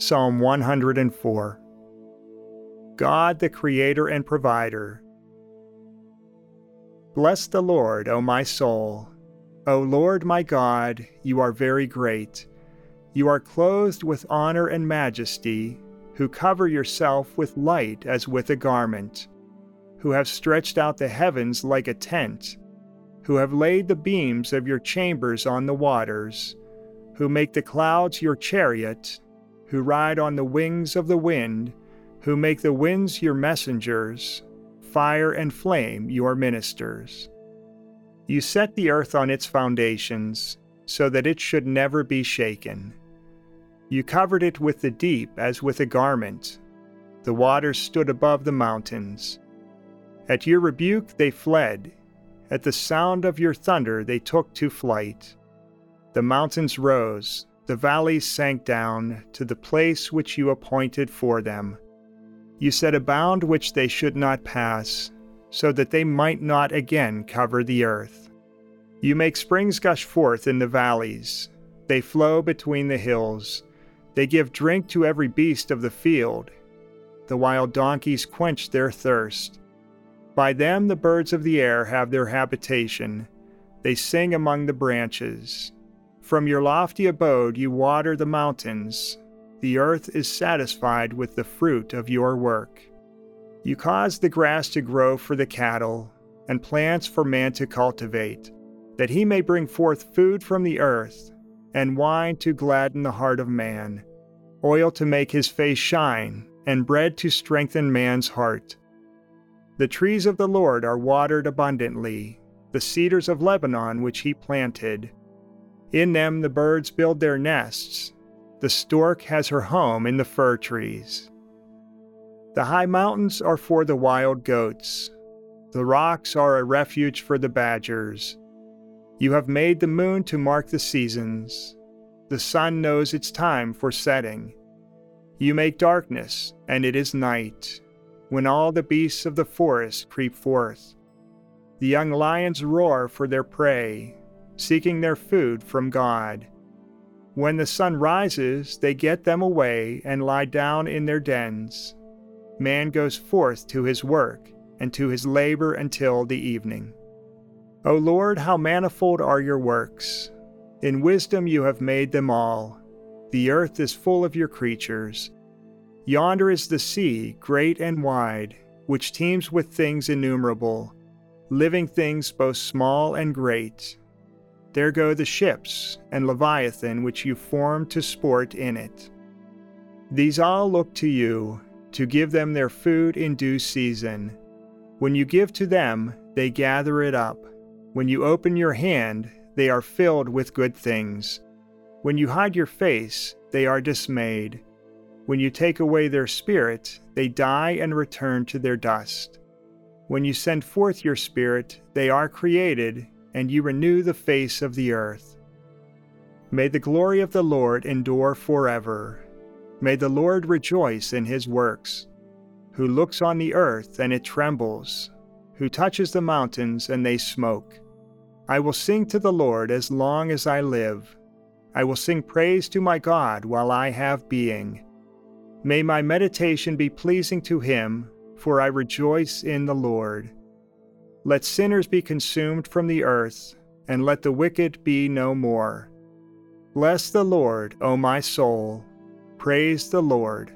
Psalm 104. God, the Creator and Provider. Bless the Lord, O my soul. O Lord my God, you are very great. You are clothed with honor and majesty, who cover yourself with light as with a garment, who have stretched out the heavens like a tent, who have laid the beams of your chambers on the waters, who make the clouds your chariot who ride on the wings of the wind, who make the winds your messengers, fire and flame your ministers. You set the earth on its foundations, so that it should never be shaken. You covered it with the deep as with a garment. The waters stood above the mountains. At your rebuke they fled. At the sound of your thunder they took to flight. The mountains rose, the valleys sank down to the place which you appointed for them. You set a bound which they should not pass, so that they might not again cover the earth. You make springs gush forth in the valleys, they flow between the hills. They give drink to every beast of the field. The wild donkeys quench their thirst. By them the birds of the air have their habitation. They sing among the branches. From your lofty abode you water the mountains. The earth is satisfied with the fruit of your work. You cause the grass to grow for the cattle, and plants for man to cultivate, that he may bring forth food from the earth, and wine to gladden the heart of man, oil to make his face shine, and bread to strengthen man's heart. The trees of the Lord are watered abundantly, the cedars of Lebanon which he planted. In them the birds build their nests. The stork has her home in the fir trees. The high mountains are for the wild goats. The rocks are a refuge for the badgers. You have made the moon to mark the seasons. The sun knows its time for setting. You make darkness, and it is night, when all the beasts of the forest creep forth. The young lions roar for their prey, seeking their food from God. When the sun rises, they get them away and lie down in their dens. Man goes forth to his work and to his labor until the evening. O Lord, how manifold are your works! In wisdom you have made them all. The earth is full of your creatures. Yonder is the sea, great and wide, which teems with things innumerable, living things both small and great there go the ships and Leviathan which you formed to sport in it. These all look to you to give them their food in due season. When you give to them, they gather it up. When you open your hand, they are filled with good things. When you hide your face, they are dismayed. When you take away their spirit, they die and return to their dust. When you send forth your spirit, they are created and you renew the face of the earth. May the glory of the Lord endure forever. May the Lord rejoice in his works, who looks on the earth and it trembles, who touches the mountains and they smoke. I will sing to the Lord as long as I live. I will sing praise to my God while I have being. May my meditation be pleasing to him, for I rejoice in the Lord. Let sinners be consumed from the earth, and let the wicked be no more. Bless the Lord, O my soul. Praise the Lord.